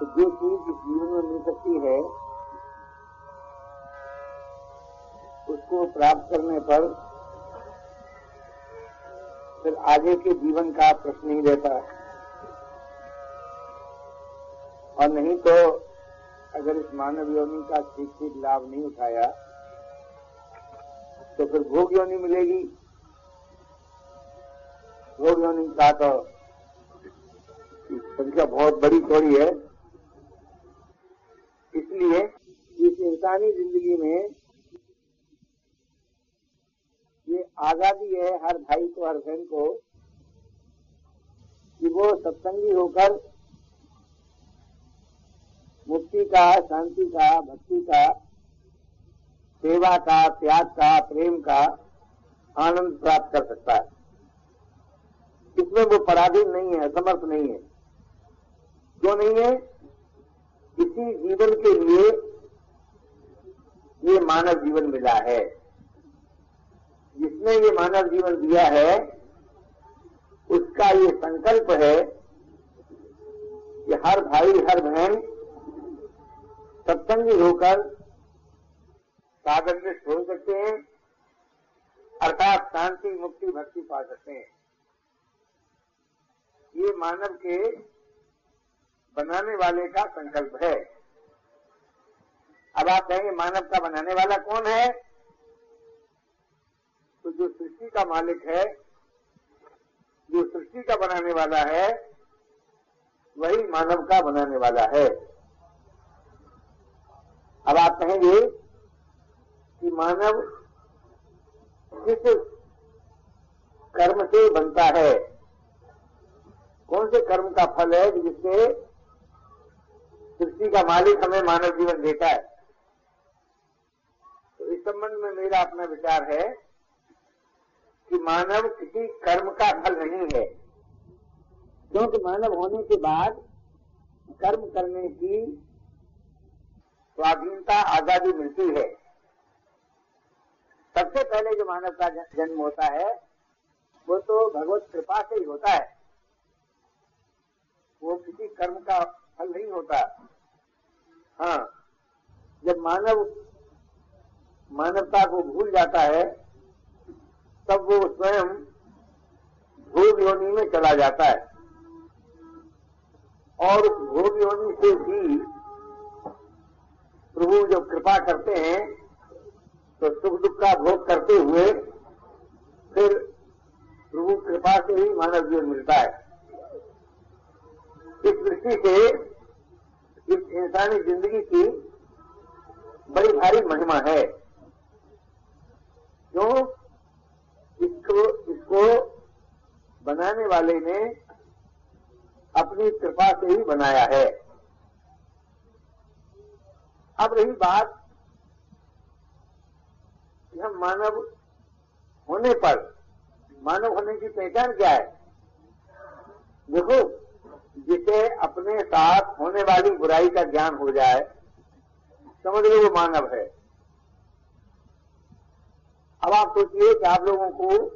तो जो चीज़ जीवन में मिल सकती है, उसको प्राप्त करने पर फिर आगे के जीवन का प्रश्न ही रहता है। और नहीं तो अगर इस मानव योनि का ठीक ठीक लाभ नहीं उठाया तो फिर भोग योनि मिलेगी। भोग योनि का तो संख्या बहुत बड़ी थोड़ी है। इसलिए इस इंसानी ज़िंदगी में ये आज़ादी है हर भाई को, हर बहन को, कि वो सत्संगी होकर मुक्ति का, शांति का, भक्ति का, सेवा का, त्याग का, प्रेम का आनंद प्राप्त कर सकता है। इसमें वो पराधीन नहीं है समर्थ नहीं है। क्यों नहीं है? इसी जीवन के लिए ये मानव जीवन मिला है। जिसने ये मानव जीवन दिया है, उसका ये संकल्प है कि हर भाई, हर बहन सत्संगी होकर साधन छोड़ सकते हैं, अर्थात शांति, मुक्ति, भक्ति पा सकते हैं। ये मानव के बनाने वाले का संकल्प है। अब आप कहेंगे, मानव का बनाने वाला कौन है? तो जो सृष्टि का मालिक है, जो सृष्टि का बनाने वाला है, वही मानव का बनाने वाला है। अब आप कहेंगे कि मानव किस कर्म से बनता है? कौन से कर्म का फल है जिससे सृष्टि का मालिक हमें मानव जीवन देता है। तो इस संबंध में मेरा अपना विचार है कि मानव किसी कर्म का फल नहीं है। क्योंकि मानव होने के बाद कर्म करने की स्वाधीनता, आज़ादी मिलती है। सबसे पहले जो मानव का जन्म होता है, वो तो भगवत कृपा से ही होता है। वो किसी कर्म का फल नहीं होता। हाँ जब मानव, मानवता को भूल जाता है, तब वो स्वयं भोग योनि में चला जाता है। और उस भोग योनि से भी प्रभु जब कृपा करते हैं तो सुख दुख का भोग करते हुए फिर प्रभु कृपा से ही मानव जीवन मिलता है। इस दृष्टि से, इस इंसानी ज़िंदगी की बड़ी भारी महिमा है। क्यों? इसको इसको बनाने वाले ने अपनी कृपा से ही बनाया है। अब रही बात कि हम मानव होने पर, मानव होने की पहचान क्या है? देखो जिसे अपने साथ होने वाली बुराई का ज्ञान हो जाए। समझ लो वो मानव है। अब आप सोचिए कि आप लोगों को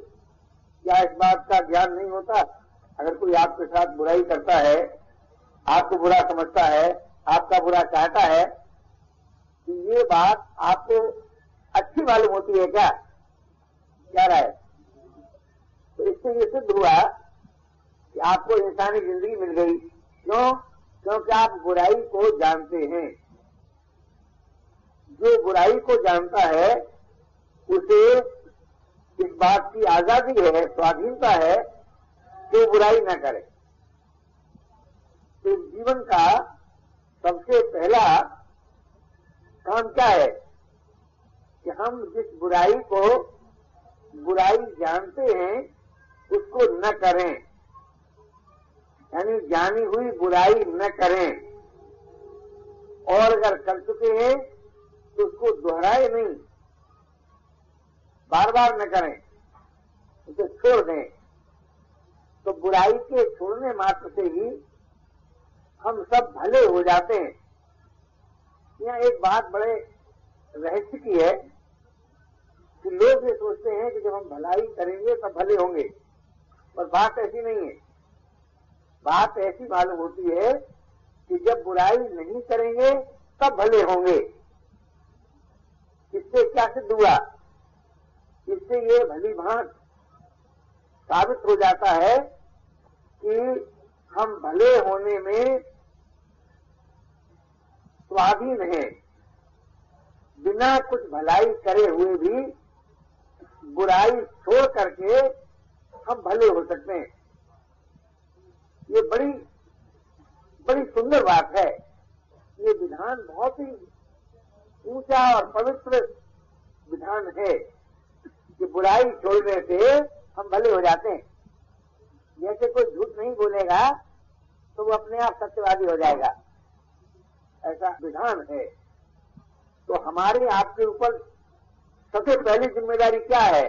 क्या इस बात का ज्ञान नहीं होता? अगर कोई आपके साथ बुराई करता है, आपको बुरा समझता है, आपका बुरा चाहता है कि ये बात आपको अच्छी मालूम होती है क्या? क्या राय? तो इससे ये सिद्ध हुआ कि आपको इंसानी ज़िंदगी मिल गई। क्यों? क्योंकि आप बुराई को जानते हैं। जो बुराई को जानता है, उसे इस बात की आज़ादी है, स्वाधीनता है कि बुराई न करे। तो जीवन का सबसे पहला काम क्या है? कि हम जिस बुराई को बुराई जानते हैं, उसको न करें। यानी जानी हुई बुराई न करें। और अगर कर चुके हैं तो उसको दोहराए नहीं। बार बार न करें। उसे छोड़ दें। तो बुराई के छोड़ने मात्र से ही हम सब भले हो जाते हैं। यहाँ एक बात बड़े रहस्य की है कि लोग ये सोचते हैं कि जब हम भलाई करेंगे, तब भले होंगे। पर बात ऐसी नहीं है। बात ऐसी मालूम होती है कि जब बुराई नहीं करेंगे, तब भले होंगे। इससे क्या सिद्ध हुआ? इससे ये भली भांत साबित हो जाता है कि हम भले होने में स्वाधीन हैं। बिना कुछ भलाई करे हुए भी बुराई छोड़ करके हम भले हो सकते हैं। ये बड़ी बड़ी सुंदर बात है। ये विधान बहुत ही ऊँचा और पवित्र विधान है कि बुराई छोड़ने से हम भले हो जाते हैं। जैसे कोई झूठ नहीं बोलेगा तो वो अपने आप सत्यवादी हो जाएगा। ऐसा विधान है। तो हमारे आपके ऊपर सबसे पहली ज़िम्मेदारी क्या है?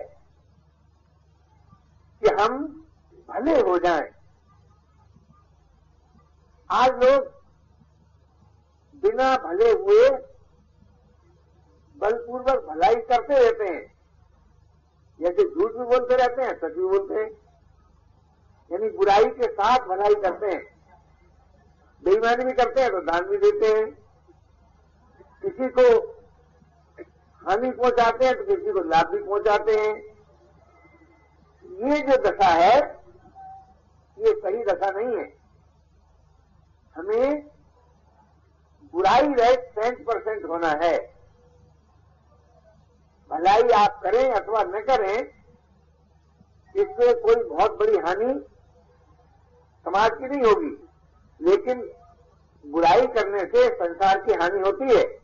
कि हम भले हो जाएँ। आज लोग बिना भले हुए बलपूर्वक भलाई करते रहते हैं। जैसे झूठ भी बोलते रहते हैं, सच भी बोलते हैं। यानी बुराई के साथ भलाई करते हैं। बेईमानी भी करते हैं तो दान भी देते हैं। किसी को हानि पहुंचाते हैं तो किसी को लाभ भी पहुंचाते हैं। ये जो दशा है, ये सही दशा नहीं है। हमें बुराई रेट सेंट परसेंट होना है। भलाई आप करें अथवा न करें इससे कोई बहुत बड़ी हानि समाज की नहीं होगी। लेकिन बुराई करने से संसार की हानि होती है।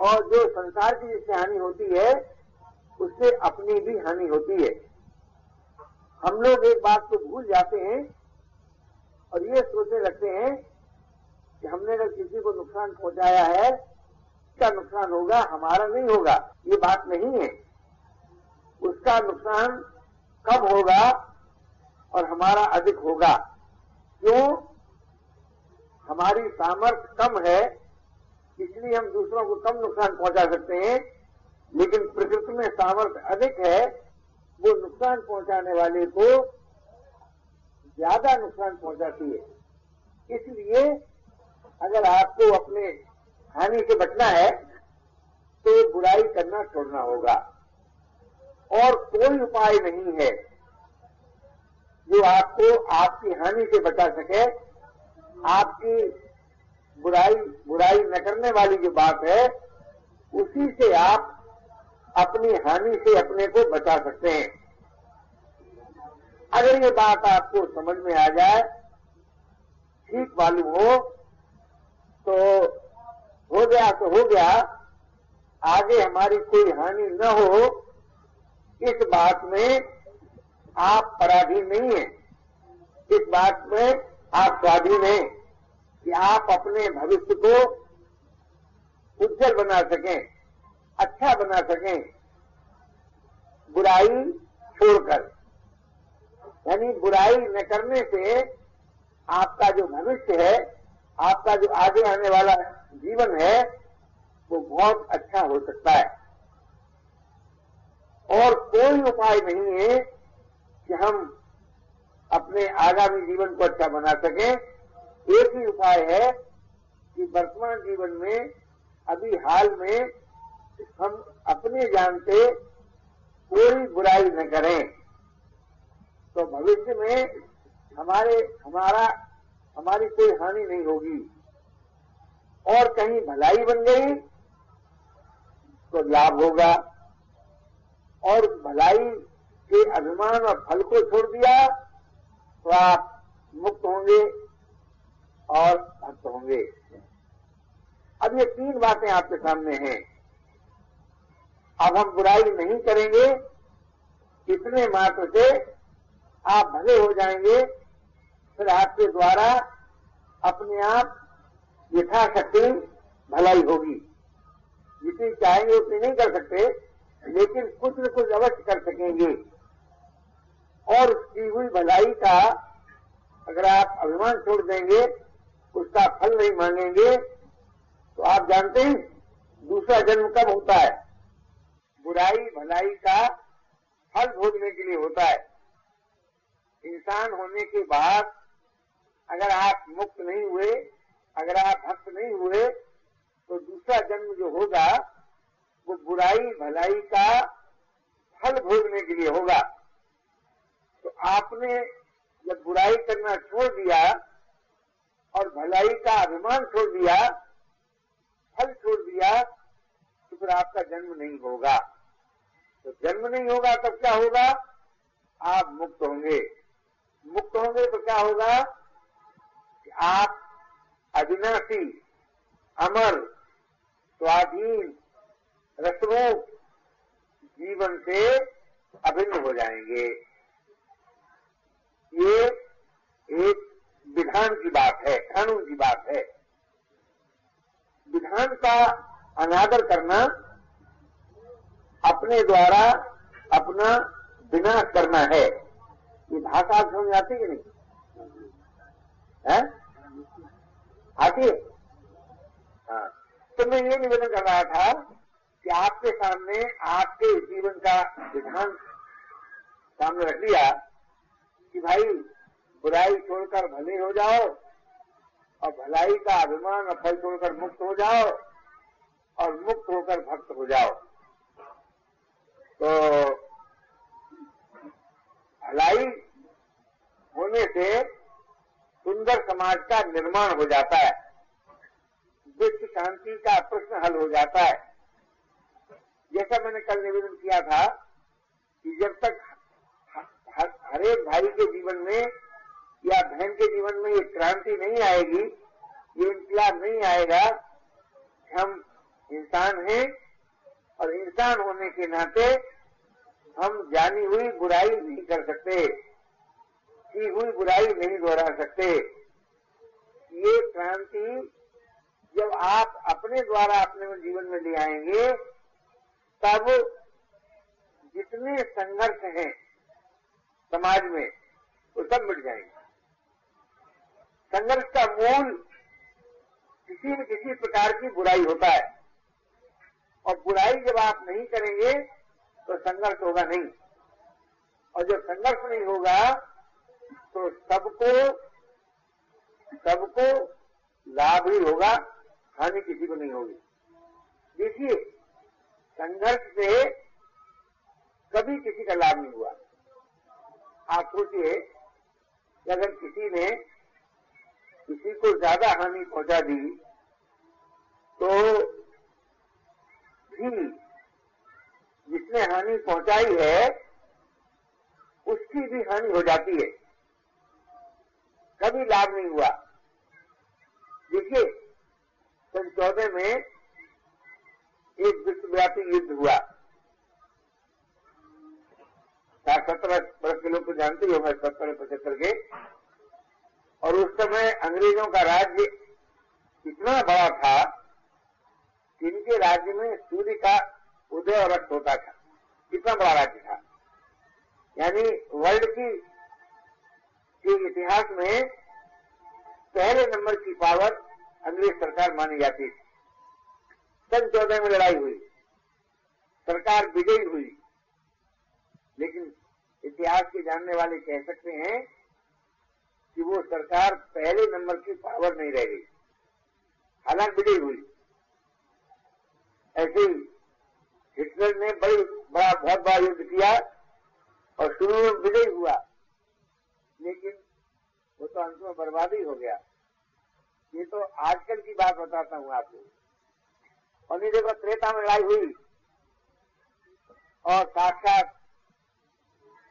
और जो संसार की जिससे हानि होती है, उससे अपनी भी हानि होती है। हम लोग एक बात को भूल जाते हैं और ये सोचने लगते हैं कि हमने अगर किसी को नुकसान पहुँचाया है उसका नुकसान होगा, हमारा नहीं होगा, ये बात नहीं है। उसका नुकसान कम होगा और हमारा अधिक होगा? क्यों? हमारी सामर्थ्य कम है, इसलिए हम दूसरों को कम नुकसान पहुँचा सकते हैं, लेकिन प्रकृति में सामर्थ्य अधिक है, वो नुकसान पहुँचाने वाले को ज़्यादा नुकसान पहुंचाती है। इसलिए अगर आपको अपने हानि से बचना है तो बुराई करना छोड़ना होगा। और कोई उपाय नहीं है जो आपको आपकी हानि से बचा सके। आपकी बुराई बुराई न करने वाली जो बात है, उसी से आप अपनी हानि से अपने को बचा सकते हैं। अगर ये बात आपको समझ में आ जाए, ठीक मालूम हो तो हो गया तो हो गया। आगे हमारी कोई हानि न हो, इस बात में आप पराधीन नहीं है। इस बात में आप स्वाधीन हैं कि आप अपने भविष्य को उज्जवल बना सकें अच्छा बना सकें, बुराई छोड़कर। यानी बुराई न करने से आपका जो भविष्य है, आपका जो आगे आने वाला जीवन है, वो बहुत अच्छा हो सकता है। और कोई उपाय नहीं है कि हम अपने आगामी जीवन को अच्छा बना सकें। एक ही उपाय है कि वर्तमान जीवन में, अभी हाल में, हम अपने जान से कोई बुराई न करें। तो भविष्य में हमारे, हमारा, हमारी कोई हानि नहीं होगी। और कहीं भलाई बन गई तो लाभ होगा। और भलाई के अभिमान और फल को छोड़ दिया तो आप मुक्त होंगे और भक्त होंगे। अब ये तीन बातें आपके सामने हैं। अब हम बुराई नहीं करेंगे, इतने मात्र से आप भले हो जाएँगे, फिर आपके द्वारा अपने आप यथाशक्ति भलाई होगी। जितनी चाहेंगे उतनी नहीं कर सकते, लेकिन कुछ न कुछ अवश्य कर सकेंगे। और की हुई भलाई का अगर आप अभिमान छोड़ देंगे, उसका फल नहीं मांगेंगे तो आप जानते हैं, दूसरा जन्म कब होता है? बुराई, भलाई का फल भोगने के लिए होता है। इंसान होने के बाद अगर आप मुक्त नहीं हुए, अगर आप भक्त नहीं हुए तो दूसरा जन्म जो होगा, वो बुराई भलाई का फल भोगने के लिए होगा। तो आपने जब बुराई करना छोड़ दिया और भलाई का अभिमान छोड़ दिया, फल छोड़ दिया तो फिर आपका जन्म नहीं होगा। तो जन्म नहीं होगा, तब क्या होगा? आप मुक्त होंगे। मुक्त होंगे तो क्या होगा कि आप अविनाशी, अमर, स्वाधीन, रसरूप जीवन से अभिन्न हो जाएँगे। ये एक विधान की बात है कानून की बात है। विधान का अनादर करना, अपने द्वारा अपना विनाश करना है। ये भाषा आप समझ आती कि नहीं? है? आती है? हाँ। तो मैं ये निवेदन कर रहा था कि आपके सामने आपके जीवन का विधान सामने रख दिया कि भाई, बुराई छोड़कर भले हो जाओ और भलाई का अभिमान और फल छोड़कर मुक्त हो जाओ और मुक्त होकर भक्त हो जाओ। तो भलाई होने से सुंदर समाज का निर्माण हो जाता है। विश्व शांति का प्रश्न हल हो जाता है। जैसा मैंने कल निवेदन किया था कि जब तक हर एक भाई के जीवन में या बहन के जीवन में ये क्रांति नहीं आएगी, ये इंकलाब नहीं आएगा, हम इंसान हैं और इंसान होने के नाते हम जानी हुई बुराई नहीं कर सकते, की हुई बुराई नहीं दोहरा सकते। ये क्रांति जब आप अपने द्वारा अपने जीवन में ले आएँगे, तब जितने संघर्ष हैं समाज में, वो सब मिट जाएँगे। संघर्ष का मूल किसी न किसी प्रकार की बुराई होता है। और बुराई जब आप नहीं करेंगे तो संघर्ष होगा नहीं। और जब संघर्ष नहीं होगा तो सबको सबको लाभ ही होगा, हानि किसी को नहीं होगी। देखिए, संघर्ष से कभी किसी का लाभ नहीं हुआ। आप सोचिए अगर किसी ने किसी को ज़्यादा हानि पहुँचा दी तो भी जिसने हानि पहुंचाई है, उसकी भी हानि हो जाती है। कभी लाभ नहीं हुआ। देखिए, सन चौदह में एक विश्वव्यापी युद्ध हुआ। सत्रह वर्ष के लोग तो जानते ही होंगे, सत्तर, पचहत्तर के। और उस समय अंग्रेज़ों का राज्य इतना बड़ा था कि इनके राज्य में सूर्य का उदय और अस्त होता था। इतना बड़ा राज्य था। यानी वर्ल्ड की, के इतिहास में पहले नंबर की पावर अंग्रेज़ सरकार मानी जाती थी। सन चौदह में लड़ाई हुई। सरकार विजयी हुई। लेकिन इतिहास के जानने वाले कह सकते हैं कि वो सरकार पहले नंबर की पावर नहीं रह गई। हालाँकि विजयी हुई। ऐसे ही हिटलर ने बड़ी बड़ा बहुत बड़ा युद्ध किया और शुरू में विजय हुआ। लेकिन वो तो अंत में बर्बादी हो गया। ये तो आजकल की बात बताता हूँ आपको। और नहीं देखो, त्रेता में लड़ाई हुई। और साक्षात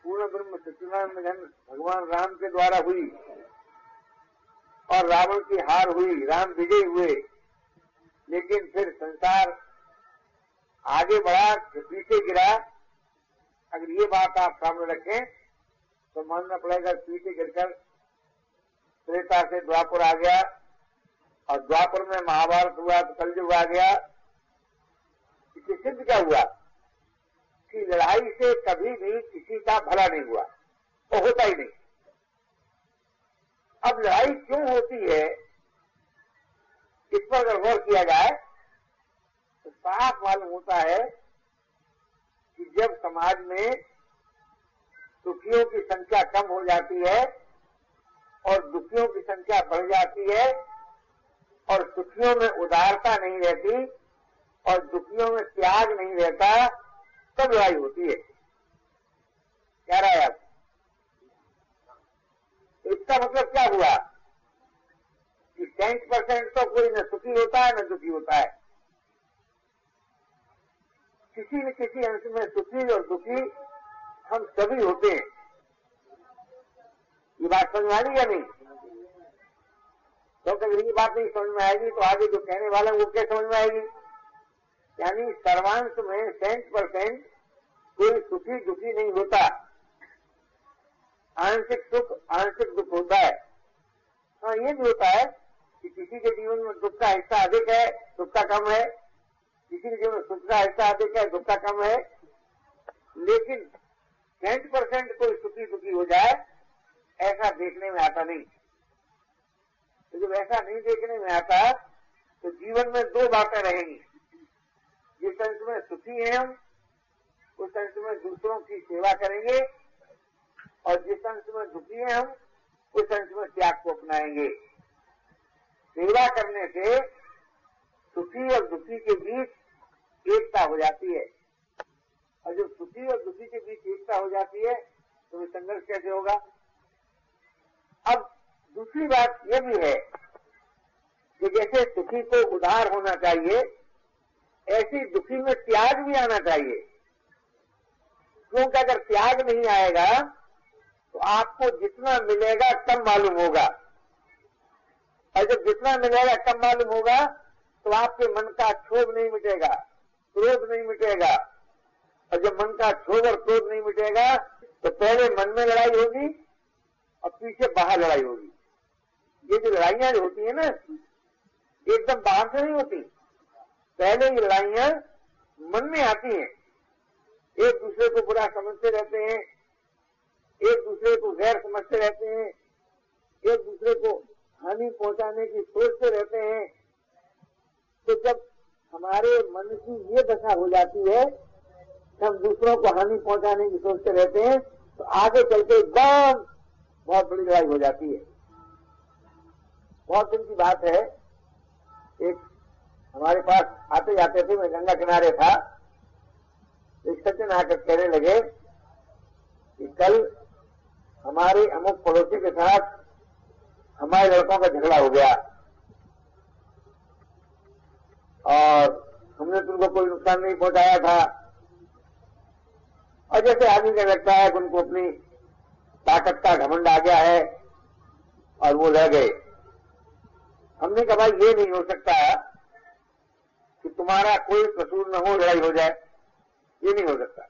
पूर्ण ब्रह्म जन्म भगवान राम के द्वारा हुई। और रावण की हार हुई, राम विजय हुए। लेकिन फिर संसार आगे बढ़ा पीछे गिरा। अगर ये बात आप सामने रखें तो मानना पड़ेगा, पीछे गिरकर त्रेता से द्वापुर आ गया और द्वापुर में महाभारत हुआ तो कलयुग आ गया। इससे सिद्ध क्या हुआ? कि लड़ाई से कभी भी किसी का भला नहीं हुआ वो होता ही नहीं। अब लड़ाई क्यों होती है, इस पर अगर गौर किया जाए साफ़ मालूम होता है कि जब समाज में सुखियों की संख्या कम हो जाती है और दुखियों की संख्या बढ़ जाती है और सुखियों में उदारता नहीं रहती और दुखियों में त्याग नहीं रहता, तब लड़ाई होती है। क्या रहा है आप इसका मतलब क्या हुआ? कि सेंट परसेंट तो कोई न सुखी होता है, न दुखी होता है। किसी न किसी अंश में सुखी और दुखी हम सभी होते हैं। ये बात समझ आ रही या नहीं? क्योंकि अगर ये बात नहीं समझ में आएगी तो आगे जो कहने वाला वो क्या समझ में आएगी? यानी सर्वांश में सेंट परसेंट कोई सुखी दुखी नहीं होता। आंशिक सुख, आंशिक दुख होता है। हाँ ये भी होता है कि किसी के जीवन में दुख का हिस्सा अधिक है सुख का कम है। किसी के जीवन का हिस्सा अधिक है दुख कम है। लेकिन सेंट परसेंट कोई सुखी दुखी हो जाए, ऐसा देखने में आता नहीं। तो जब ऐसा नहीं देखने में आता तो जीवन में दो बातें रहेंगी। जिस अंश में सुखी है हम, उस अंश में दूसरों की सेवा करेंगे, और जिस अंश में दुखी है हम, उस अंश में त्याग को अपनाएँगे। सेवा करने से सुखी और दुखी के बीच एकता हो जाती है। और जब सुखी और दुखी के बीच एकता हो जाती है तो वे संघर्ष कैसे होगा? अब दूसरी बात यह भी है कि जैसे सुखी को उधार होना चाहिए, ऐसी दुखी में त्याग भी आना चाहिए। क्योंकि अगर त्याग नहीं आएगा तो आपको जितना मिलेगा कम मालूम होगा। और जब जितना मिलेगा कम मालूम होगा तो आपके मन का क्षोभ नहीं मिटेगा। क्रोध नहीं मिटेगा। और जब मन का क्षोभ और क्रोध नहीं मिटेगा तो पहले मन में लड़ाई होगी और पीछे बाहर लड़ाई होगी। ये जो लड़ाइयाँ होती है ना, एकदम बाहर से नहीं होती। पहले ये लड़ाइयाँ मन में आती हैं। एक दूसरे को बुरा समझते रहते हैं, एक दूसरे को गैर समझते रहते हैं, एक दूसरे को हानि पहुँचाने की सोचते रहते हैं। तो जब हमारे मन की ये दशा हो जाती है हम दूसरों को हानि पहुँचाने की सोचते रहते हैं तो आगे चलते एकदम बहुत बड़ी लड़ाई हो जाती है। बहुत दिन की बात है, एक हमारे पास आते जाते थे, मैं गंगा किनारे था, एक सचिन आकर कहने लगे कि कल हमारे अमुक पड़ोसी के साथ हमारे लड़कों का झगड़ा हो गया। और हमने तुमको कोई नुकसान नहीं पहुँचाया था। और जैसे आदमी का लगता है कि उनको अपनी ताकत का घमंड आ गया है और वो रह गए। हमने कहा, भाई, ये नहीं हो सकता कि तुम्हारा कोई कसूर न हो, लड़ाई हो जाए। ये नहीं हो सकता।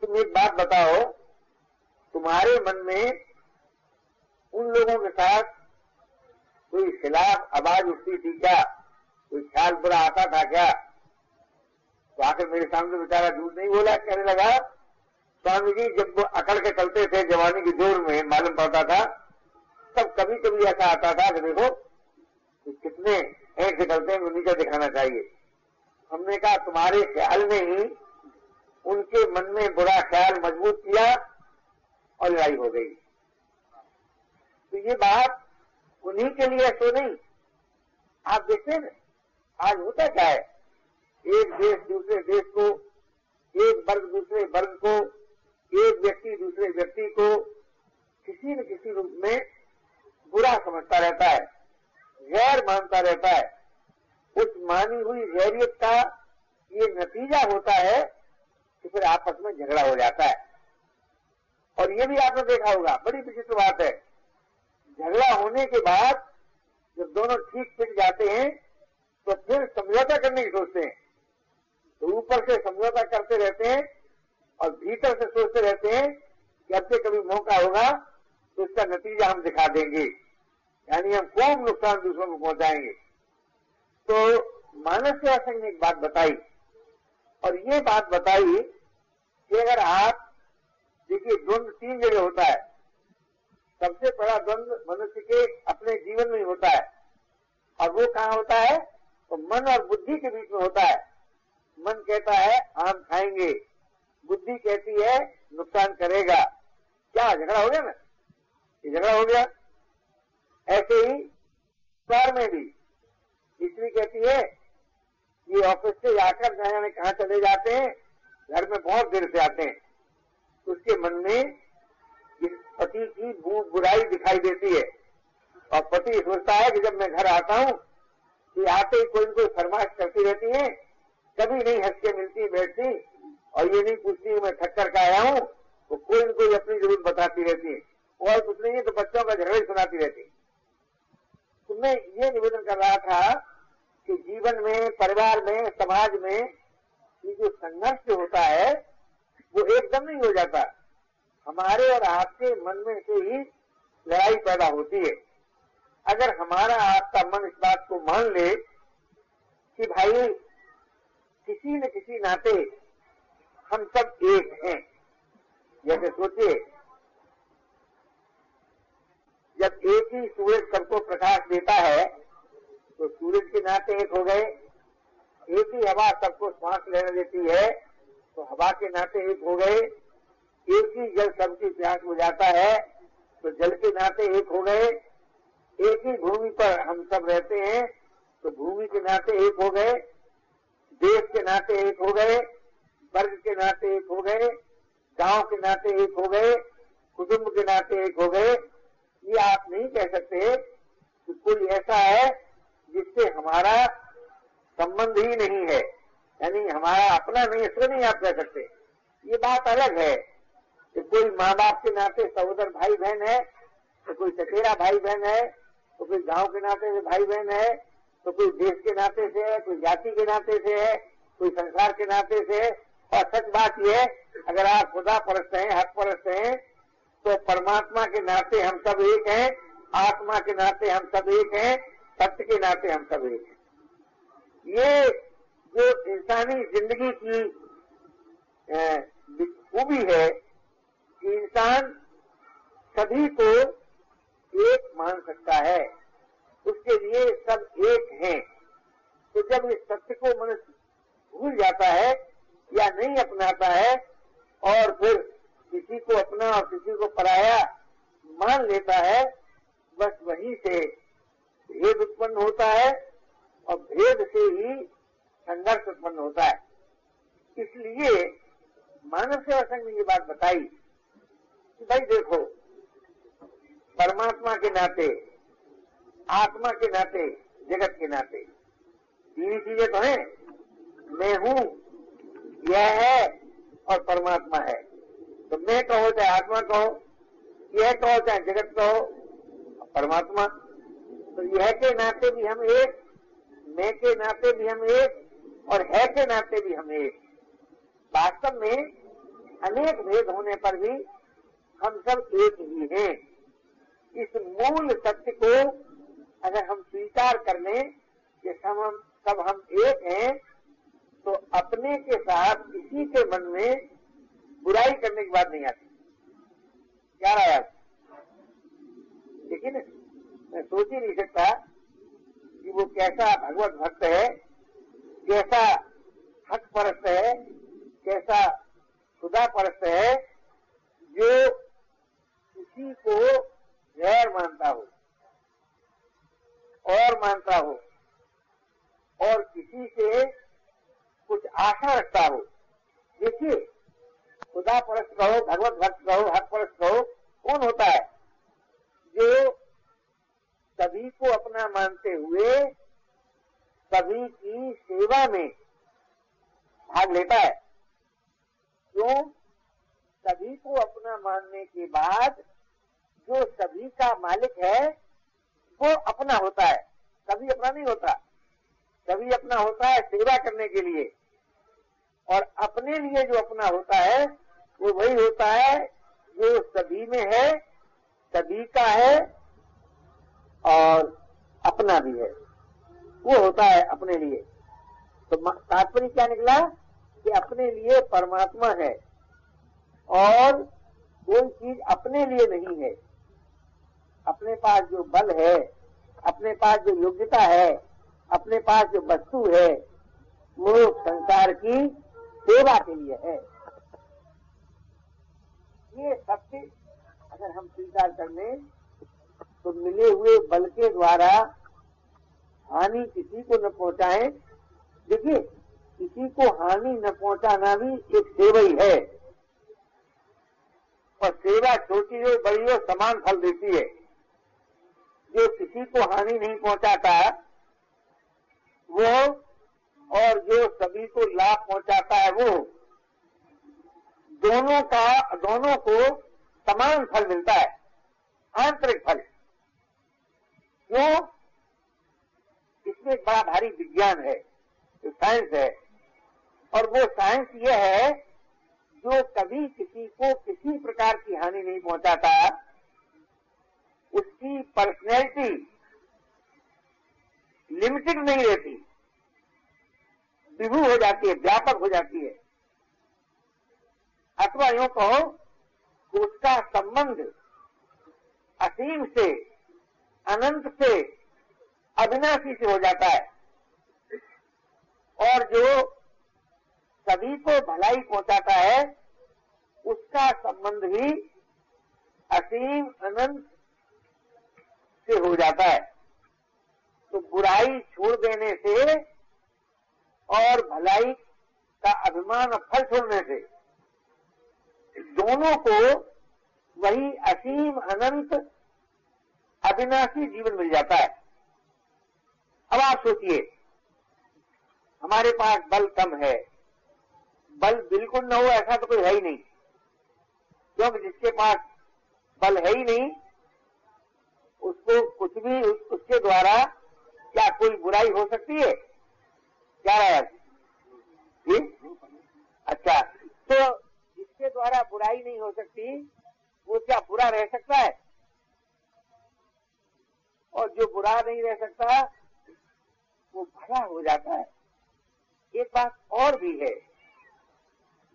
तुम एक बात बताओ, तुम्हारे मन में उन लोगों के साथ कोई खिलाफ आवाज़ उठती थी क्या? कोई ख्याल बुरा आता था क्या? तो आखिर मेरे सामने बेचारा झूठ नहीं बोला, कहने लगा, स्वामी जी, जब अकड़ के चलते थे जवानी की ज़ोर में, मालूम पड़ता था, तब कभी कभी ऐसा आता था कि देखो, कि कितने से चलते हैं नीचे दिखाना चाहिए। हमने कहा, तुम्हारे ख्याल ने ही उनके मन में बुरा ख्याल मज़बूत किया और लड़ाई हो गई। तो ये बात उन्हीं के लिए तो नहीं। आप देखते हैं आज होता क्या है? एक देश दूसरे देश को, एक वर्ग दूसरे वर्ग को, एक व्यक्ति दूसरे व्यक्ति को किसी न किसी रूप में बुरा समझता रहता है, गैर मानता रहता है। उस मानी हुई गैरियत का ये नतीजा होता है कि फिर आपस में झगड़ा हो जाता है। और ये भी आपने देखा होगा, बड़ी विचित्र बात है। झगड़ा होने के बाद जब दोनों ठीक पिट जाते हैं तो फिर समझौता करने की सोचते हैं। तो ऊपर से समझौता करते रहते हैं और भीतर से सोचते रहते हैं कि अब से कभी मौका होगा तो इसका नतीजा हम दिखा देंगे। यानी हम खूब नुकसान दूसरों को पहुंचाएँगे। तो मानस सेवा संघ ने एक बात बताई। और ये बात बताई कि अगर आप, देखिए, द्वंद तीन जगह होता है। सबसे बड़ा द्वंद मनुष्य के अपने जीवन में होता है। और वो कहाँ होता है? तो मन और बुद्धि के बीच में होता है। मन कहता है, आम खाएँगे। बुद्धि कहती है, नुकसान करेगा। क्या, झगड़ा हो गया ना? ये झगड़ा हो गया। ऐसे ही स्वर में भी स्त्री कहती है ये ऑफ़िस से जाकर न जाने कहा चले जाते हैं, घर में बहुत देर से आते हैं। उसके मन में इस पति की बुराई दिखाई देती है। और पति सोचता है कि जब मैं घर आता हूँ कि आते ही कोई कोई फरमाइश करती रहती है, कभी नहीं हंस के मिलती, बैठती, और ये नहीं पूछती मैं थक कर आया हूँ, वो कोई न कोई अपनी ज़रूरत बताती रहती है। और कुछ नहीं है तो बच्चों का झगड़े सुनाती रहती तो मैं ये निवेदन कर रहा था कि जीवन में, परिवार में, समाज में ये जो संघर्ष होता है, वो एकदम नहीं हो जाता। हमारे और आपके मन में से ही लड़ाई पैदा होती है। अगर हमारा आपका मन इस बात को मान ले कि भाई, किसी न किसी नाते हम सब एक हैं। जैसे सोचिए, जब एक ही सूरज सबको प्रकाश देता है तो सूरज के नाते एक हो गए। एक ही हवा सबको श्वास लेने देती है तो हवा के नाते एक हो गए। एक ही जल सबकी प्यास बुझाता है तो जल के नाते एक हो गए। एक ही भूमि पर हम सब रहते हैं तो भूमि के नाते एक हो गए, देश के नाते एक हो गए, वर्ग के नाते एक हो गए, गाँव के नाते एक हो गए, कुटुंब के नाते एक हो गए। ये आप नहीं कह सकते कि कोई ऐसा है जिससे हमारा संबंध ही नहीं है। यानी हमारा अपना नहीं, इसको नहीं आप कह सकते। ये बात अलग है कि कोई माँ बाप के नाते सहोदर भाई बहन है तो कोई सचेरा भाई बहन है तो कोई गाँव के नाते से भाई बहन है तो कोई देश के नाते से है, कोई जाति के नाते से है, कोई संसार के नाते से है। और सच बात यह है, अगर आप खुदा परस्त हैं, हक परस्त हैं तो परमात्मा के नाते हम सब एक हैं, आत्मा के नाते हम सब एक हैं, सत्य के नाते हम सब एक हैं। ये जो इंसानी ज़िंदगी की खूबी है कि इंसान सभी को एक मान सकता है। उसके लिए सब एक हैं। तो जब इस सत्य को मनुष्य भूल जाता है या नहीं अपनाता है और फिर किसी को अपना और किसी को पराया मान लेता है, बस वहीं से भेद उत्पन्न होता है और भेद से ही संघर्ष उत्पन्न होता है। इसलिए मानव सेवा संघ ने ये बात बताई कि भाई देखो परमात्मा के नाते, आत्मा के नाते, जगत के नाते। तीन चीज़ें तो हैं। मैं हूँ, यह है और परमात्मा है। तो मैं कहो, चाहे आत्मा कहो, यह कहो, चाहे जगत कहो, परमात्मा। तो यह के नाते भी हम एक, मैं के नाते भी हम एक, और है के नाते भी हम एक। वास्तव में अनेक भेद होने पर भी हम सब एक ही हैं। इस मूल सत्य को अगर हम स्वीकार कर लें कि सब हम सब हम एक हैं तो अपने के साथ किसी के मन में बुराई करने की बात नहीं आती। क्या रहा लेकिन मैं सोच ही नहीं सकता कि वो कैसा भगवत भक्त है, कैसा हक परस्त है, कैसा खुदा परस्त है, जो किसी को गैर मानता हो, और मानता हो, और किसी से कुछ आशा रखता हो, देखिए, खुदा परस्त कहो भगवत भक्त कहो हक परस्त कहो कौन होता है? जो सभी को अपना मानते हुए सभी की सेवा में भाग लेता है। क्यों? सभी को अपना मानने के बाद जो सभी का मालिक है, वो अपना होता है। कभी अपना नहीं होता। कभी अपना होता है सेवा करने के लिए। और अपने लिए जो अपना होता है, वो वही होता है जो सभी में है, सभी का है और अपना भी है। वो होता है अपने लिए। तो तात्पर्य क्या निकला? कि अपने लिए परमात्मा है और कोई चीज़ अपने लिए नहीं है। अपने पास जो बल है, अपने पास जो योग्यता है, अपने पास जो वस्तु है, वो संसार की सेवा के लिए है। ये सत्य अगर हम स्वीकार कर लें तो मिले हुए बल के द्वारा हानि किसी को न पहुँचाए। देखिए, किसी को हानि न पहुंचाना भी एक सेवा ही है। और सेवा छोटी हो, बड़ी हो, समान फल देती है। जो किसी को हानि नहीं पहुंचाता वो और जो सभी को लाभ पहुंचाता है वो, दोनों का, दोनों को समान फल मिलता है, आंतरिक फल। क्यों? इसमें एक बड़ा भारी विज्ञान है जो साइंस है। और वो साइंस ये है, जो कभी किसी को किसी प्रकार की हानि नहीं पहुंचाता उसकी पर्सनैलिटी लिमिटेड नहीं रहती। विभू हो जाती है, व्यापक हो जाती है। अथवा यूँ कहो कि उसका संबंध असीम से, अनंत से, अविनाशी से हो जाता है। और जो सभी को भलाई पहुंचाता है, उसका संबंध भी असीम, अनंत से हो जाता है। तो बुराई छोड़ देने से और भलाई का अभिमान फल छोड़ने से, दोनों को वही असीम अनंत अविनाशी जीवन मिल जाता है। अब आप सोचिए, हमारे पास बल कम है। बल बिल्कुल न हो ऐसा तो कोई है ही नहीं। क्योंकि जिसके पास बल है ही नहीं उसको कुछ भी उस, उसके द्वारा क्या कोई बुराई हो सकती है? क्या जी? अच्छा तो जिसके द्वारा बुराई नहीं हो सकती वो क्या बुरा रह सकता है? और जो बुरा नहीं रह सकता वो भला हो जाता है। एक बात और भी है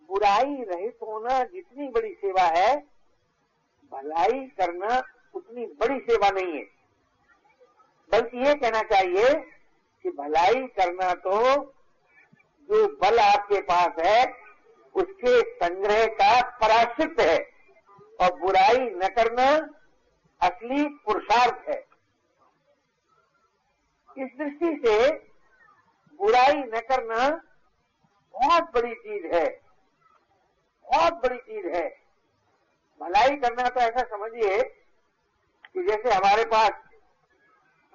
बुराई रहित होना जितनी बड़ी सेवा है भलाई करना उतनी बड़ी सेवा नहीं है। बल्कि ये कहना चाहिए कि भलाई करना तो जो बल आपके पास है, उसके संग्रह का पराश्रित है और बुराई न करना असली पुरुषार्थ है। इस दृष्टि से बुराई न करना बहुत बड़ी चीज़ है, बहुत बड़ी चीज़ है। भलाई करना तो ऐसा समझिए कि जैसे हमारे पास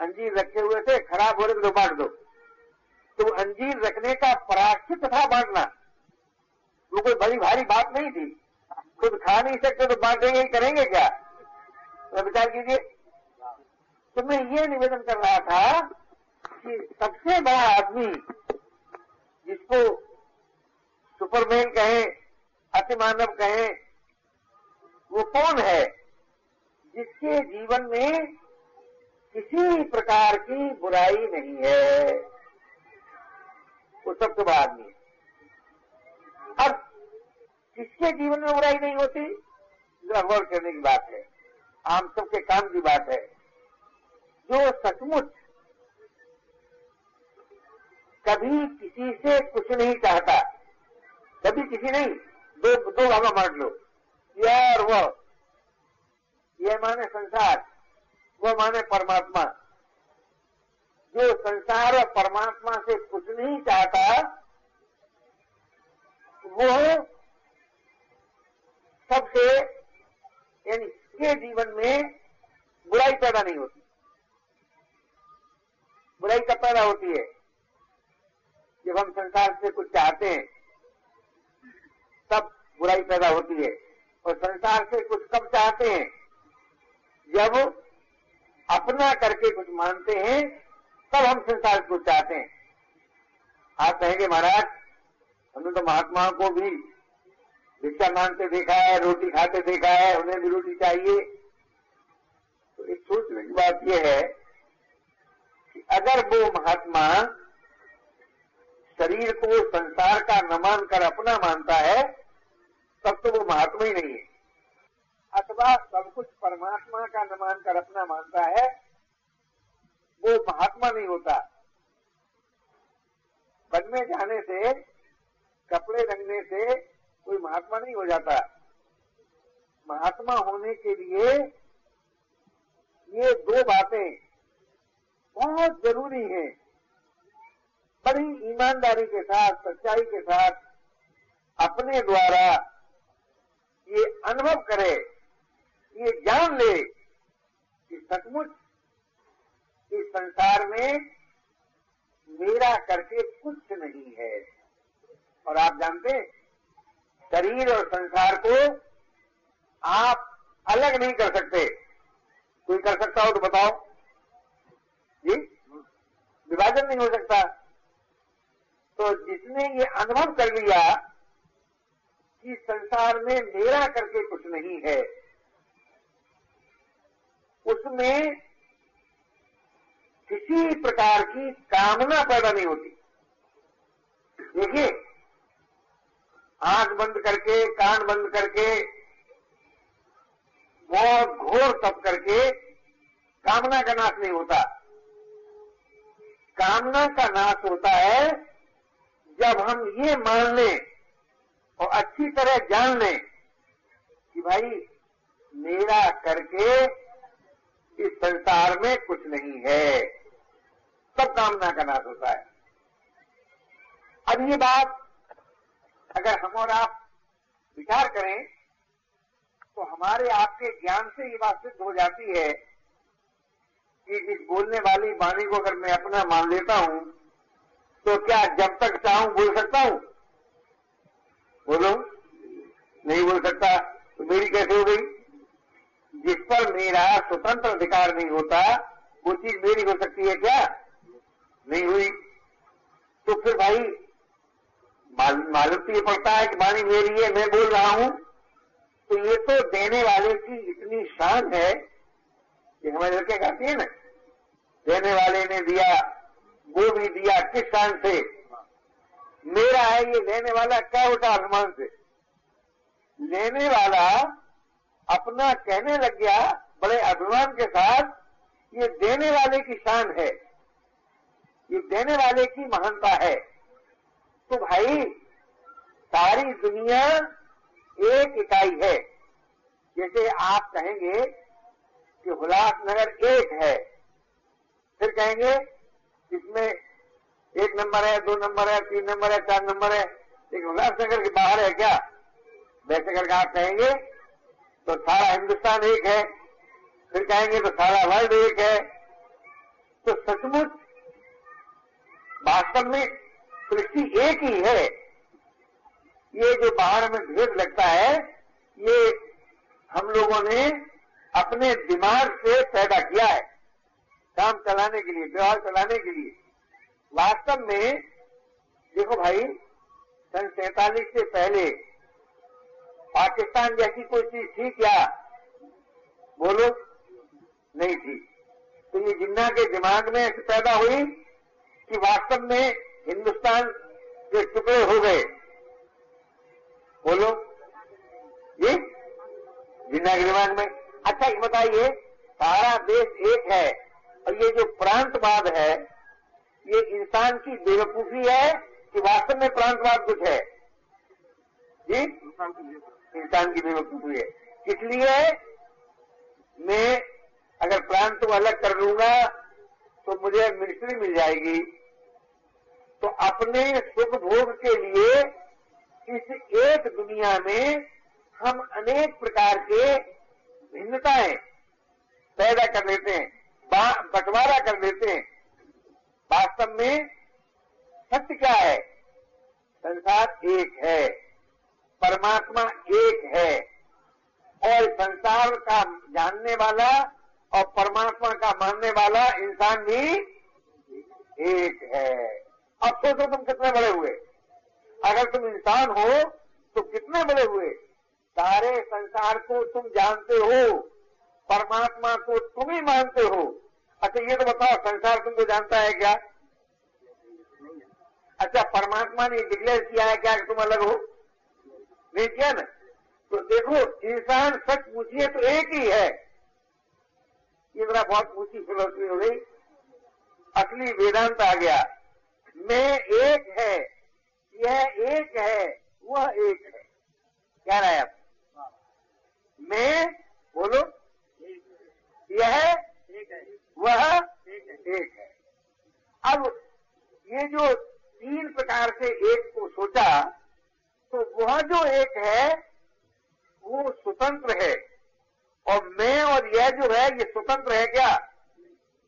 अंजीर रखे हुए थे, खराब हो रहे थे तो बांट दो। तो अंजीर रखने का पराश्चित था बांटना। वो कोई बड़ी भारी बात नहीं थी। खुद खा नहीं सकते तो बांटेंगे ही करेंगे क्या? तो विचार कीजिए। तो मैं ये निवेदन कर रहा था कि सबसे बड़ा आदमी जिसको सुपरमैन कहें, अतिमानव कहें, वो कौन है? जिसके जीवन में किसी प्रकार की बुराई नहीं है, वो सबसे बड़ा आदमी है। अब किसके जीवन में बुराई नहीं होती? जरा गौर करने की बात है। आम सबके काम की बात है। जो सचमुच कभी किसी से कुछ नहीं चाहता, कभी किसी नहीं, दो दो भागा मार लो यह और वह यह माने संसार, वो माने परमात्मा। जो संसार और परमात्मा से कुछ नहीं चाहता, वो सबसे, यानी के जीवन में बुराई पैदा नहीं होती। बुराई कब पैदा होती है? जब हम संसार से कुछ चाहते हैं, तब बुराई पैदा होती है। और संसार से कुछ कब चाहते हैं? जब अपना करके कुछ मानते हैं, तब हम संसार को चाहते हैं। आप कहेंगे, महाराज, हमने तो महात्माओं को भी भिक्षा मांगते देखा है, रोटी खाते देखा है, उन्हें भी रोटी चाहिए। तो एक सोचने की बात यह है कि अगर वो महात्मा शरीर को संसार का न मानकर अपना मानता है, तब तो वो महात्मा ही नहीं है। अथवा सब कुछ परमात्मा का न मानकर अपना मानता है, वो महात्मा नहीं होता। वन में जाने से, कपड़े रंगने से कोई महात्मा नहीं हो जाता। महात्मा होने के लिए ये दो बातें बहुत ज़रूरी हैं। बड़ी ईमानदारी के साथ, सच्चाई के साथ अपने द्वारा ये अनुभव करे। ये जान ले कि सचमुच इस संसार में मेरा करके कुछ नहीं है। और आप जानते शरीर और संसार को आप अलग नहीं कर सकते। कोई कर सकता हो तो बताओ। जी? विभाजन नहीं हो सकता। तो जिसने ये अनुभव कर लिया कि संसार में मेरा करके कुछ नहीं है उसमें किसी प्रकार की कामना पैदा नहीं होती। देखिए, आँख बंद करके, कान बंद करके बहुत घोर तप करके कामना का नाश नहीं होता। कामना का नाश होता है जब हम ये मान लें और अच्छी तरह जान लें कि भाई, मेरा करके इस संसार में कुछ नहीं है। सब कामना का नाश होता है। अब ये बात अगर हम और आप विचार करें तो हमारे आपके ज्ञान से ये बात सिद्ध हो जाती है कि इस बोलने वाली वाणी को अगर मैं अपना मान लेता हूँ तो क्या जब तक चाहूँ बोल सकता हूँ? बोलो? नहीं बोल सकता तो मेरी कैसे हो गई? जिस पर मेरा स्वतंत्र अधिकार नहीं होता, वो चीज़ मेरी हो सकती है क्या? नहीं हुई। तो फिर भाई मालूम तो ये पड़ता है कि वाणी मेरी है, मैं बोल रहा हूँ। तो ये तो देने वाले की इतनी शान है कि हमारे लड़के कहती है ना, देने वाले ने दिया, वो भी दिया, किस शान से? मेरा है ये लेने वाला, क्या उठा आसमान से? लेने वाला अपना कहने लग गया, बड़े अभिमान के साथ, ये देने वाले की शान है। ये देने वाले की महानता है। तो भाई, सारी दुनिया एक इकाई है। जैसे आप कहेंगे कि उल्लासनगर एक है, फिर कहेंगे इसमें एक नंबर है, दो नंबर है, तीन नंबर है, चार नंबर है, लेकिन उल्लासनगर के बाहर है क्या? वैसे करके आप कहेंगे तो सारा हिंदुस्तान एक है। फिर कहेंगे तो सारा वर्ल्ड एक है। तो सचमुच वास्तव में सृष्टि एक ही है। ये जो बाहर में भेद लगता है, ये हम लोगों ने अपने दिमाग से पैदा किया है। काम चलाने के लिए, व्यवहार चलाने के लिए। वास्तव में, देखो भाई, सन सैतालीस से पहले पाकिस्तान जैसी कोई चीज़ थी क्या? बोलो नहीं थी। तो ये जिन्ना के दिमाग में पैदा हुई कि वास्तव में हिंदुस्तान के टुकड़े हो गए। बोलो। ये? जिन्ना के दिमाग में। अच्छा बताइए, सारा देश एक है और ये जो प्रांतवाद है, ये इंसान की बेवकूफ़ी है कि वास्तव में प्रांतवाद कुछ है? जी? इंसान की बेवकूफ़ी है। इसलिए मैं अगर प्रांत को अलग कर लूँगा तो मुझे मिनिस्ट्री मिल जाएगी। तो अपने सुख भोग के लिए इस एक दुनिया में हम अनेक प्रकार के भिन्नताएँ पैदा कर लेते हैं बंटवारा कर लेते हैं। वास्तव में सत्य क्या है? संसार एक है। परमात्मा एक है। और संसार का जानने वाला और परमात्मा का मानने वाला इंसान भी एक है। अब सोचो तुम कितने बड़े हुए। अगर तुम इंसान हो तो कितने बड़े हुए। सारे संसार को तुम जानते हो, परमात्मा को तुम ही मानते हो। अच्छा ये तो बताओ, संसार तुमको जानता है क्या? अच्छा परमात्मा ने डिक्लेयर किया है क्या कि तुम अलग हो? नहीं किया ना तो देखो इंसान सच पूछिए तो एक ही है। ये मेरा बहुत ऊँची फिलोसफी हो गई। असली वेदांत आ गया। मैं एक है यह एक है वह एक है। क्या रहा है आप मैं बोलो यह वह एक है अब ये जो तीन प्रकार से एक को सोचा तो वह जो एक है वो स्वतंत्र है और मैं और यह जो है ये स्वतंत्र है क्या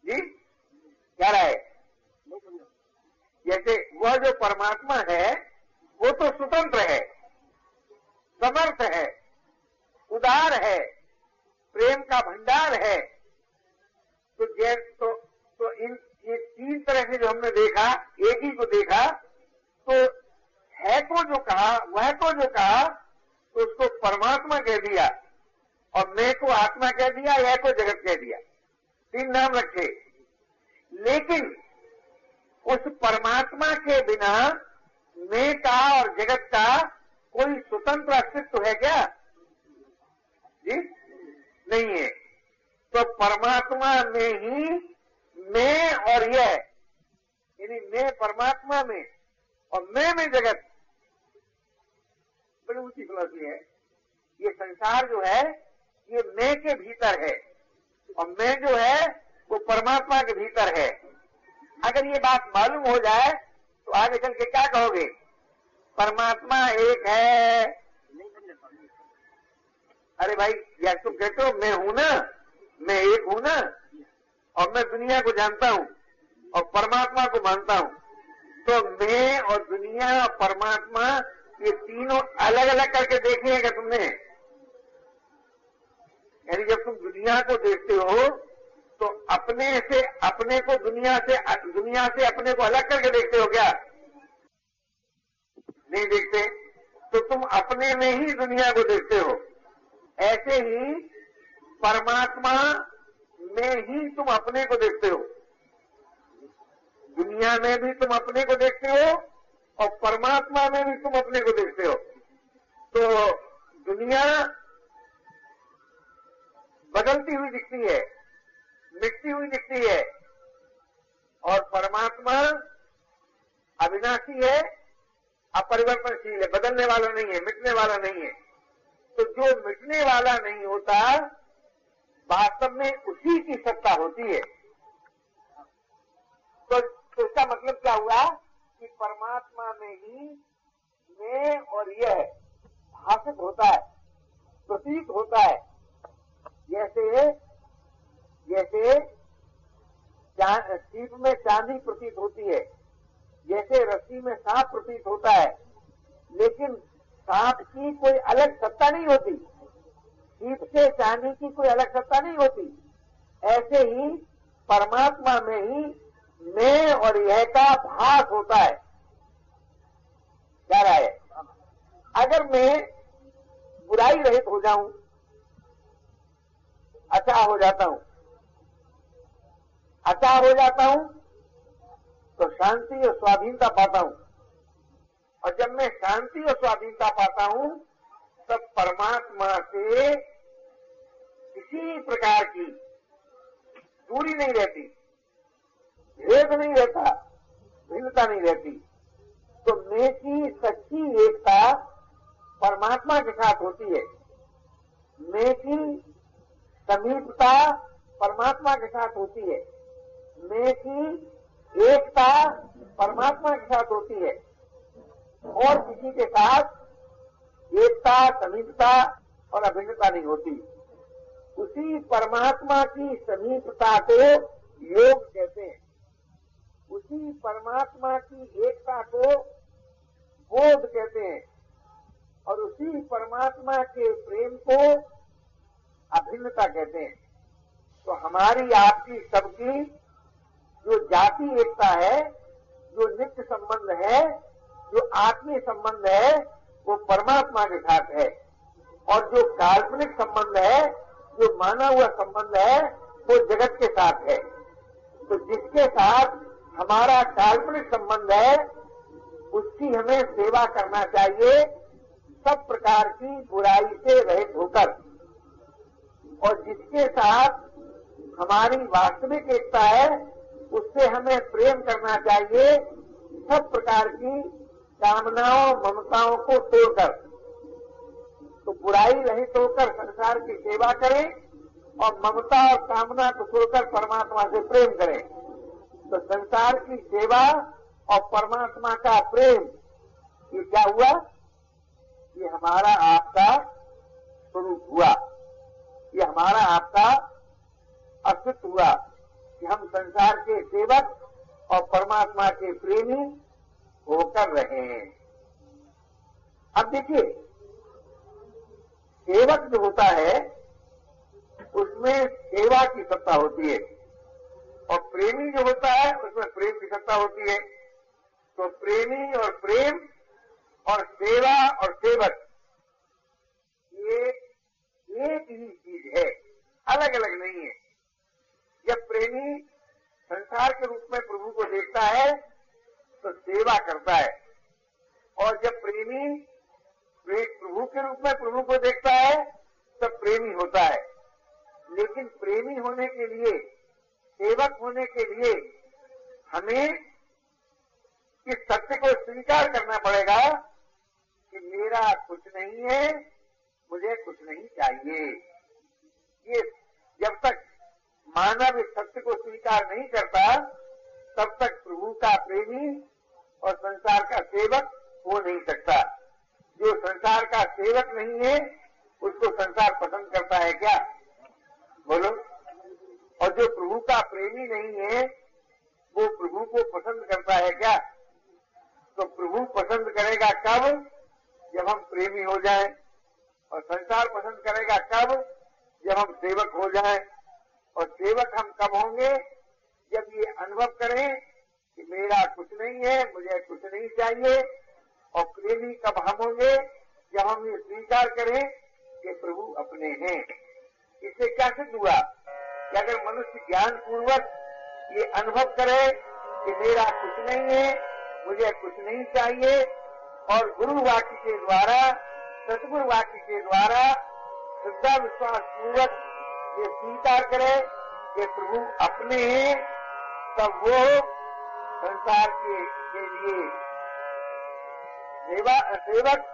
जी क्या रहा है जैसे वह जो परमात्मा है वो तो स्वतंत्र है समर्थ है उदार है प्रेम का भंडार है तो जैसे तो, तो इन ये तीन तरह से जो हमने देखा एक ही को देखा तो है को जो कहा वह को जो कहा तो उसको परमात्मा कह दिया और मैं को आत्मा कह दिया यह को जगत कह दिया तीन नाम रखे लेकिन उस परमात्मा के बिना मैं का और जगत का कोई स्वतंत्र अस्तित्व है क्या जी नहीं है तो परमात्मा में ही मैं और यह यानी मैं परमात्मा में और मैं में जगत बड़ी ऊँची फिलोसफी है ये संसार जो है ये मैं के भीतर है और मैं जो है वो परमात्मा के भीतर है। अगर ये बात मालूम हो जाए तो आगे चल के क्या कहोगे? परमात्मा एक है। अरे भाई, या तुम कहते हो, मैं हूँ ना? मैं एक हूँ ना? और मैं दुनिया को जानता हूँ, और परमात्मा को मानता हूँ। तो मैं और दुनिया और परमात्मा, ये तीनों अलग अलग करके देखे हैं क्या तुमने? यानी जब तुम दुनिया को देखते हो तो अपने से, अपने को दुनिया से दुनिया से अपने को अलग करके देखते हो क्या? नहीं देखते? तो तुम अपने में ही दुनिया को देखते हो। ऐसे ही परमात्मा में ही तुम अपने को देखते हो। दुनिया में भी तुम अपने को देखते हो और परमात्मा में भी तुम अपने को देखते हो। तो दुनिया बदलती हुई दिखती है। मिटती हुई दिखती है। और परमात्मा अविनाशी है अपरिवर्तनशील है बदलने वाला नहीं है मिटने वाला नहीं है। तो जो मिटने वाला नहीं होता वास्तव में उसी की सत्ता होती है। तो, तो इसका मतलब क्या हुआ कि परमात्मा में ही मैं और यह भाषित होता है प्रतीत होता है। जैसे जैसे सीप में चांदी प्रतीत होती है, जैसे रस्सी में सांप प्रतीत होता है, लेकिन सांप की कोई अलग सत्ता नहीं होती। सीप से चांदी की कोई अलग सत्ता नहीं होती। ऐसे ही परमात्मा में ही मैं और यह का भास होता है। क्या रहा है? अगर मैं बुराई रहित हो जाऊँ अच्छा हो जाता हूँ अच्छा हो जाता हूँ तो शांति और स्वाधीनता पाता हूँ। और जब मैं शांति और स्वाधीनता पाता हूँ, तब परमात्मा से किसी प्रकार की दूरी नहीं रहती, भेद नहीं रहता, भिन्नता नहीं रहती। तो मैं की सच्ची एकता परमात्मा के साथ होती है। मैं की समीपता परमात्मा के साथ होती है। मैं की एकता परमात्मा के साथ होती है। और किसी के साथ एकता, समीपता और अभिन्नता नहीं होती। उसी परमात्मा की समीपता को योग कहते हैं। उसी परमात्मा की एकता को बोध कहते हैं। और उसी परमात्मा के प्रेम को अभिन्नता कहते हैं। तो हमारी आपकी सबकी जो जाति एकता है, जो नित्य संबंध है, जो आत्मीय संबंध है, वो परमात्मा के साथ है। और जो काल्पनिक संबंध है, जो माना हुआ संबंध है, वो जगत के साथ है। तो जिसके साथ हमारा काल्पनिक संबंध है, उसकी हमें सेवा करना चाहिए, सब प्रकार की बुराई से रहित होकर। और जिसके साथ हमारी वास्तविक एकता है उससे हमें प्रेम करना चाहिए। सब प्रकार की कामनाओं, ममताओं को तोड़कर। तो बुराई नहीं तोड़कर संसार की सेवा करें और ममता और कामना को छोड़कर परमात्मा से प्रेम करें। तो संसार की सेवा और परमात्मा का प्रेम, ये क्या हुआ? ये हमारा आपका स्वरूप हुआ। ये हमारा आपका अस्तित्व हुआ। कि हम संसार के सेवक और परमात्मा के प्रेमी होकर रहे हैं। अब देखिए, सेवक जो होता है, उसमें सेवा की सत्ता होती है। और प्रेमी जो होता है, उसमें प्रेम की सत्ता होती है। तो प्रेमी और प्रेम और सेवा और सेवक, ये एक ही चीज़ है। अलग अलग नहीं है। जब प्रेमी संसार के रूप में प्रभु को देखता है तो सेवा करता है। और जब प्रेमी प्रभु के रूप में प्रभु को देखता है तब प्रेमी होता है। लेकिन प्रेमी होने के लिए, सेवक होने के लिए हमें इस सत्य को स्वीकार करना पड़ेगा कि मेरा कुछ नहीं है, मुझे कुछ नहीं चाहिए। ये जब तक मानव इस सत्य को स्वीकार नहीं करता, तब तक प्रभु का प्रेमी और संसार का सेवक हो नहीं सकता। जो संसार का सेवक नहीं है, उसको संसार पसंद करता है क्या? बोलो। और जो प्रभु का प्रेमी नहीं है, वो प्रभु को पसंद करता है क्या? तो प्रभु पसंद करेगा कब? जब हम प्रेमी हो जाएँ। और संसार पसंद करेगा कब? जब हम सेवक हो जाएँ। और सेवक हम कब होंगे? जब ये अनुभव करें कि मेरा कुछ नहीं है, मुझे कुछ नहीं चाहिए, और प्रेमी कब हम होंगे? जब हम ये स्वीकार करें कि प्रभु अपने हैं। इससे क्या सिद्ध हुआ? कि अगर मनुष्य ज्ञान पूर्वक ये अनुभव करे कि मेरा कुछ नहीं है, मुझे कुछ नहीं चाहिए, और गुरु वाक्य के द्वारा सतगुरु वाक्य के द्वारा श्रद्धा, विश्वास पूर्वक ये स्वीकार करे कि प्रभु अपने हैं तब वो संसार के, के लिए। सेवा सेवक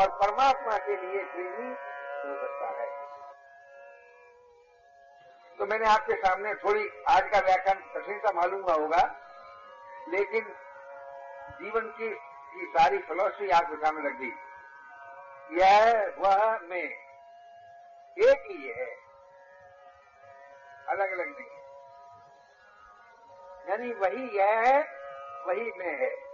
और परमात्मा के लिए प्रेमी हो सकता है। तो मैंने आपके सामने थोड़ी आज का व्याख्यान कठिन सा मालूम हुआ होगा लेकिन जीवन की, की सारी फिलोसफी आपके सामने रख दी यह वह में एक ही है। अलग अलग नहीं। यानी वही यह है वही मैं है।